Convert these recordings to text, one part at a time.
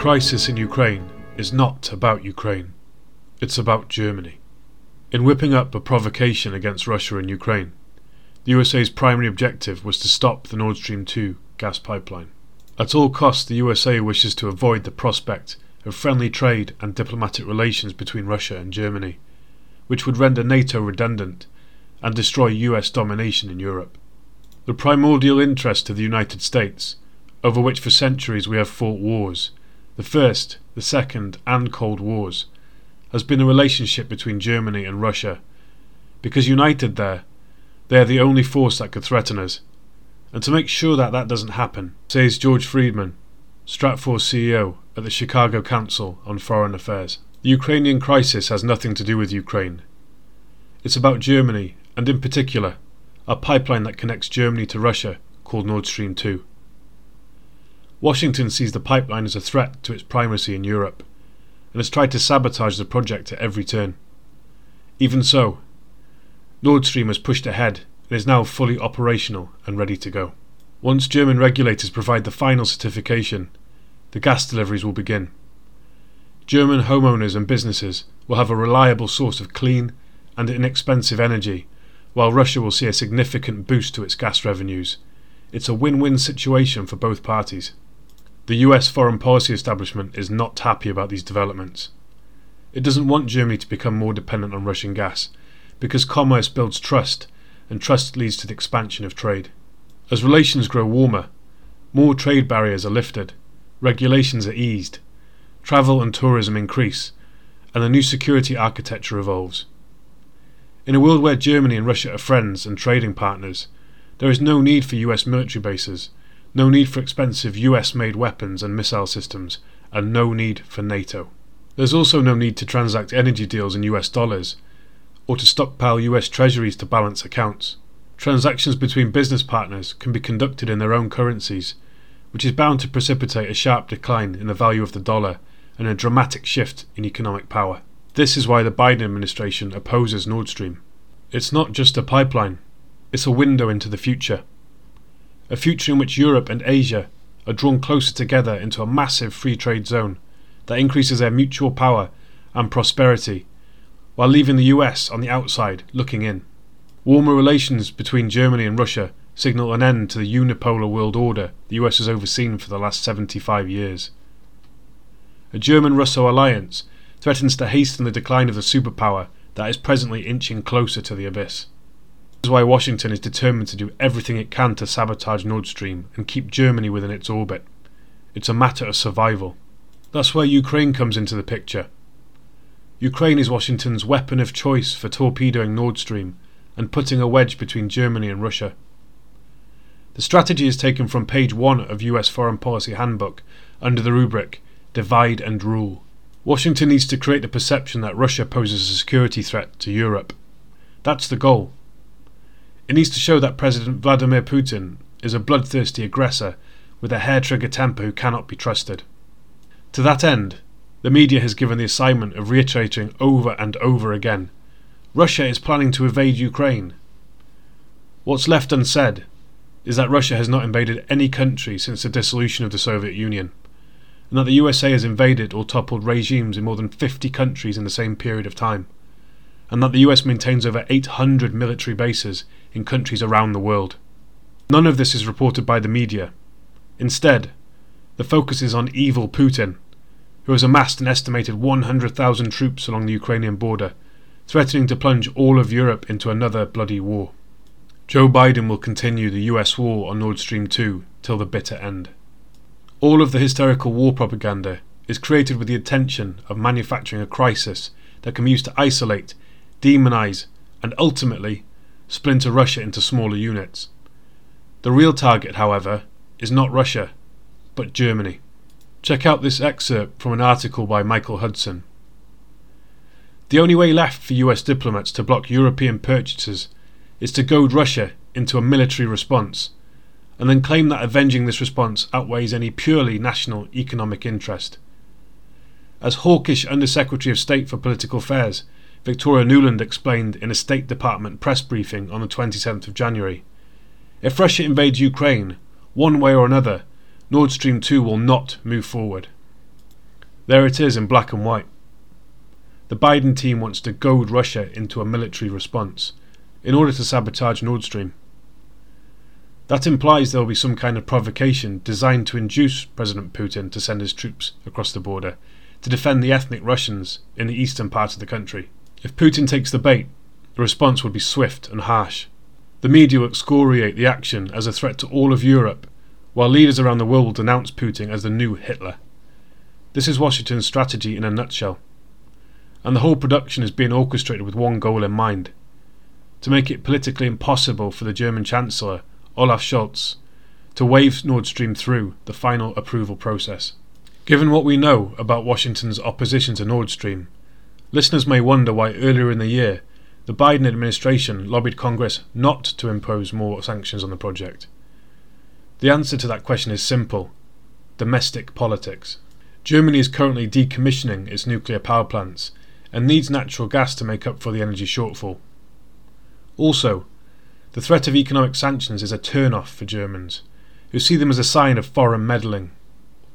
crisis in Ukraine is not about Ukraine, it's about Germany. In whipping up a provocation against Russia and Ukraine, the USA's primary objective was to stop the Nord Stream 2 gas pipeline. At all costs, the USA wishes to avoid the prospect of friendly trade and diplomatic relations between Russia and Germany, which would render NATO redundant and destroy US domination in Europe. The primordial interest of the United States, over which for centuries we have fought wars, the First, the Second, and Cold Wars, has been a relationship between Germany and Russia, because united there, they are the only force that could threaten us. And to make sure that that doesn't happen, says George Friedman, Stratfor CEO at the Chicago Council on Foreign Affairs. The Ukrainian crisis has nothing to do with Ukraine. It's about Germany, and in particular, a pipeline that connects Germany to Russia called Nord Stream 2. Washington sees the pipeline as a threat to its primacy in Europe, and has tried to sabotage the project at every turn. Even so, Nord Stream has pushed ahead and is now fully operational and ready to go. Once German regulators provide the final certification, the gas deliveries will begin. German homeowners and businesses will have a reliable source of clean and inexpensive energy, while Russia will see a significant boost to its gas revenues. It's a win win situation for both parties. The US foreign policy establishment is not happy about these developments. It doesn't want Germany to become more dependent on Russian gas because commerce builds trust, and trust leads to the expansion of trade. As relations grow warmer, more trade barriers are lifted, regulations are eased, travel and tourism increase, and a new security architecture evolves. In a world where Germany and Russia are friends and trading partners, there is no need for US military bases, no need for expensive US made weapons and missile systems, and no need for NATO. There's also no need to transact energy deals in US dollars or to stockpile US treasuries to balance accounts. Transactions between business partners can be conducted in their own currencies, which is bound to precipitate a sharp decline in the value of the dollar and a dramatic shift in economic power. This is why the Biden administration opposes Nord Stream. It's not just a pipeline, it's a window into the future. A future in which Europe and Asia are drawn closer together into a massive free trade zone that increases their mutual power and prosperity while leaving the US on the outside looking in. Warmer relations between Germany and Russia signal an end to the unipolar world order the US has overseen for the last 75 years. A German Russo alliance threatens to hasten the decline of the superpower that is presently inching closer to the abyss. This is why Washington is determined to do everything it can to sabotage Nord Stream and keep Germany within its orbit. It's a matter of survival. That's where Ukraine comes into the picture. Ukraine is Washington's weapon of choice for torpedoing Nord Stream and putting a wedge between Germany and Russia. The strategy is taken from page 1 of US Foreign Policy Handbook under the rubric Divide and Rule. Washington needs to create the perception that Russia poses a security threat to Europe. That's the goal. It needs to show that President Vladimir Putin is a bloodthirsty aggressor with a hair trigger temper who cannot be trusted. To that end, the media has given the assignment of reiterating over and over again Russia is planning to invade Ukraine. What's left unsaid is that Russia has not invaded any country since the dissolution of the Soviet Union, and that the USA has invaded or toppled regimes in more than 50 countries in the same period of time, and that the US maintains over 800 military bases in countries around the world. None of this is reported by the media. Instead, the focus is on evil Putin who has amassed an estimated 100,000 troops along the Ukrainian border, threatening to plunge all of Europe into another bloody war. Joe Biden will continue the US war on Nord Stream 2 till the bitter end. All of the hysterical war propaganda is created with the intention of manufacturing a crisis that can be used to isolate, demonize, and ultimately splinter Russia into smaller units. The real target, however, is not Russia, but Germany. Check out this excerpt from an article by Michael Hudson. The only way left for US diplomats to block European purchases is to goad Russia into a military response, and then claim that avenging this response outweighs any purely national economic interest. As hawkish Undersecretary of State for Political Affairs, Victoria Nuland explained in a State Department press briefing on the 27th of January, if Russia invades Ukraine, one way or another, Nord Stream 2 will not move forward. There it is in black and white. The Biden team wants to goad Russia into a military response in order to sabotage Nord Stream. That implies there will be some kind of provocation designed to induce President Putin to send his troops across the border to defend the ethnic Russians in the eastern part of the country. If Putin takes the bait, the response would be swift and harsh. The media will excoriate the action as a threat to all of Europe, while leaders around the world will denounce Putin as the new Hitler. This is Washington's strategy in a nutshell. And the whole production is being orchestrated with one goal in mind to make it politically impossible for the German Chancellor Olaf Scholz to wave Nord Stream through the final approval process. Given what we know about Washington's opposition to Nord Stream, listeners may wonder why earlier in the year the Biden administration lobbied Congress not to impose more sanctions on the project. The answer to that question is simple domestic politics. Germany is currently decommissioning its nuclear power plants and needs natural gas to make up for the energy shortfall. Also, the threat of economic sanctions is a turn-off for Germans, who see them as a sign of foreign meddling.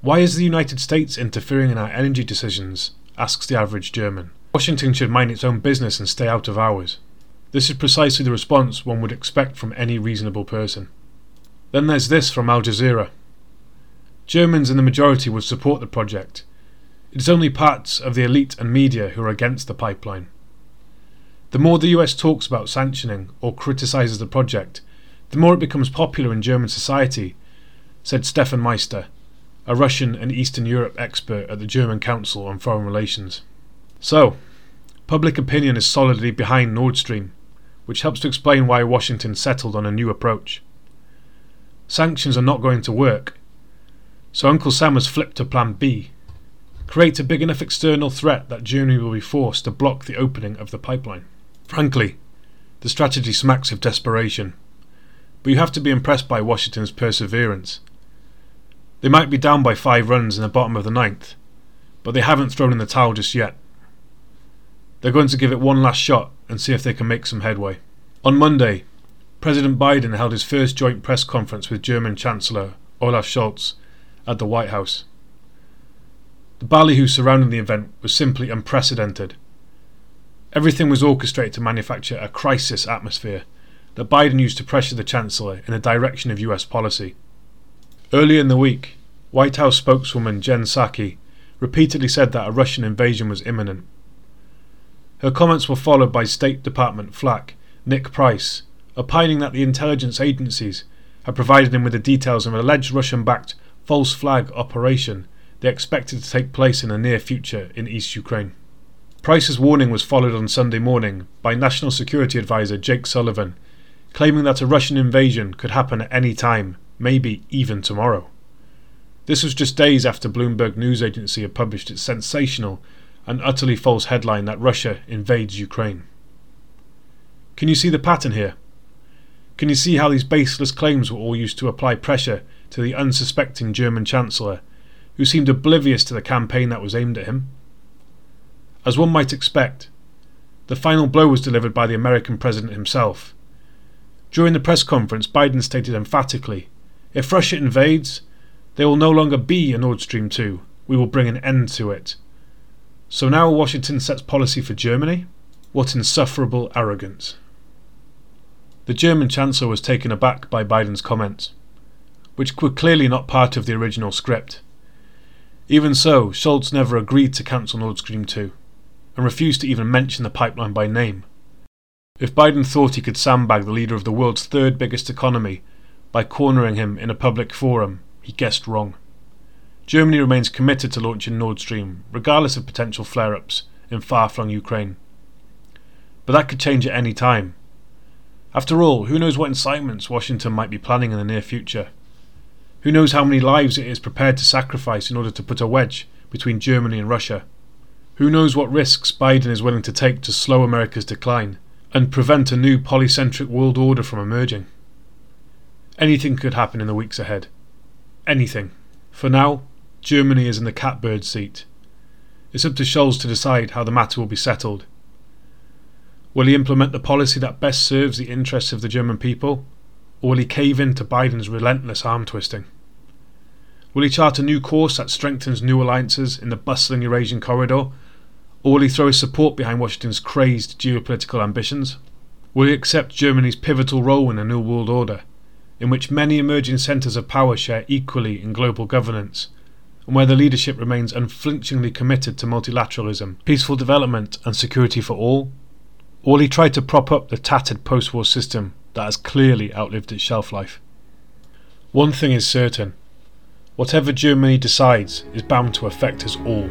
Why is the United States interfering in our energy decisions? asks the average German. Washington should mind its own business and stay out of ours. This is precisely the response one would expect from any reasonable person. Then there's this from Al Jazeera. Germans in the majority would support the project. It is only parts of the elite and media who are against the pipeline. The more the US talks about sanctioning or criticises the project, the more it becomes popular in German society, said Stefan Meister, a Russian and Eastern Europe expert at the German Council on Foreign Relations. So, public opinion is solidly behind Nord Stream, which helps to explain why Washington settled on a new approach. Sanctions are not going to work, so Uncle Sam has flipped to Plan B create a big enough external threat that Germany will be forced to block the opening of the pipeline. Frankly, the strategy smacks of desperation, but you have to be impressed by Washington's perseverance. They might be down by five runs in the bottom of the ninth, but they haven't thrown in the towel just yet. They're going to give it one last shot and see if they can make some headway. On Monday, President Biden held his first joint press conference with German Chancellor Olaf Scholz at the White House. The ballyhoo surrounding the event was simply unprecedented. Everything was orchestrated to manufacture a crisis atmosphere that Biden used to pressure the Chancellor in the direction of US policy. Earlier in the week, White House spokeswoman Jen Psaki repeatedly said that a Russian invasion was imminent. Her comments were followed by State Department flack Ned Price opining that the intelligence agencies had provided him with the details of an alleged Russian backed false flag operation they expected to take place in the near future in East Ukraine. Price's warning was followed on Sunday morning by National Security Advisor Jake Sullivan, claiming that a Russian invasion could happen at any time, maybe even tomorrow. This was just days after Bloomberg News Agency had published its sensational and utterly false headline that Russia invades Ukraine. Can you see the pattern here? Can you see how these baseless claims were all used to apply pressure to the unsuspecting German Chancellor, who seemed oblivious to the campaign that was aimed at him? As one might expect, the final blow was delivered by the American president himself. During the press conference, Biden stated emphatically if Russia invades, there will no longer be a Nord Stream 2. We will bring an end to it. So now Washington sets policy for Germany? What insufferable arrogance. The German Chancellor was taken aback by Biden's comments, which were clearly not part of the original script. Even so, Scholz never agreed to cancel Nord Stream 2 and refused to even mention the pipeline by name. If Biden thought he could sandbag the leader of the world's third biggest economy by cornering him in a public forum, he guessed wrong. Germany remains committed to launching Nord Stream, regardless of potential flare ups in far flung Ukraine. But that could change at any time. After all, who knows what incitements Washington might be planning in the near future? Who knows how many lives it is prepared to sacrifice in order to put a wedge between Germany and Russia? Who knows what risks Biden is willing to take to slow America's decline and prevent a new polycentric world order from emerging? Anything could happen in the weeks ahead. Anything. For now, Germany is in the catbird seat. It's up to Scholz to decide how the matter will be settled. Will he implement the policy that best serves the interests of the German people, or will he cave in to Biden's relentless arm twisting? Will he chart a new course that strengthens new alliances in the bustling Eurasian corridor? Or will he throw his support behind Washington's crazed geopolitical ambitions? Will he accept Germany's pivotal role in a new world order, in which many emerging centres of power share equally in global governance, and where the leadership remains unflinchingly committed to multilateralism, peaceful development, and security for all? Or will he try to prop up the tattered post war system that has clearly outlived its shelf life? One thing is certain whatever Germany decides is bound to affect us all.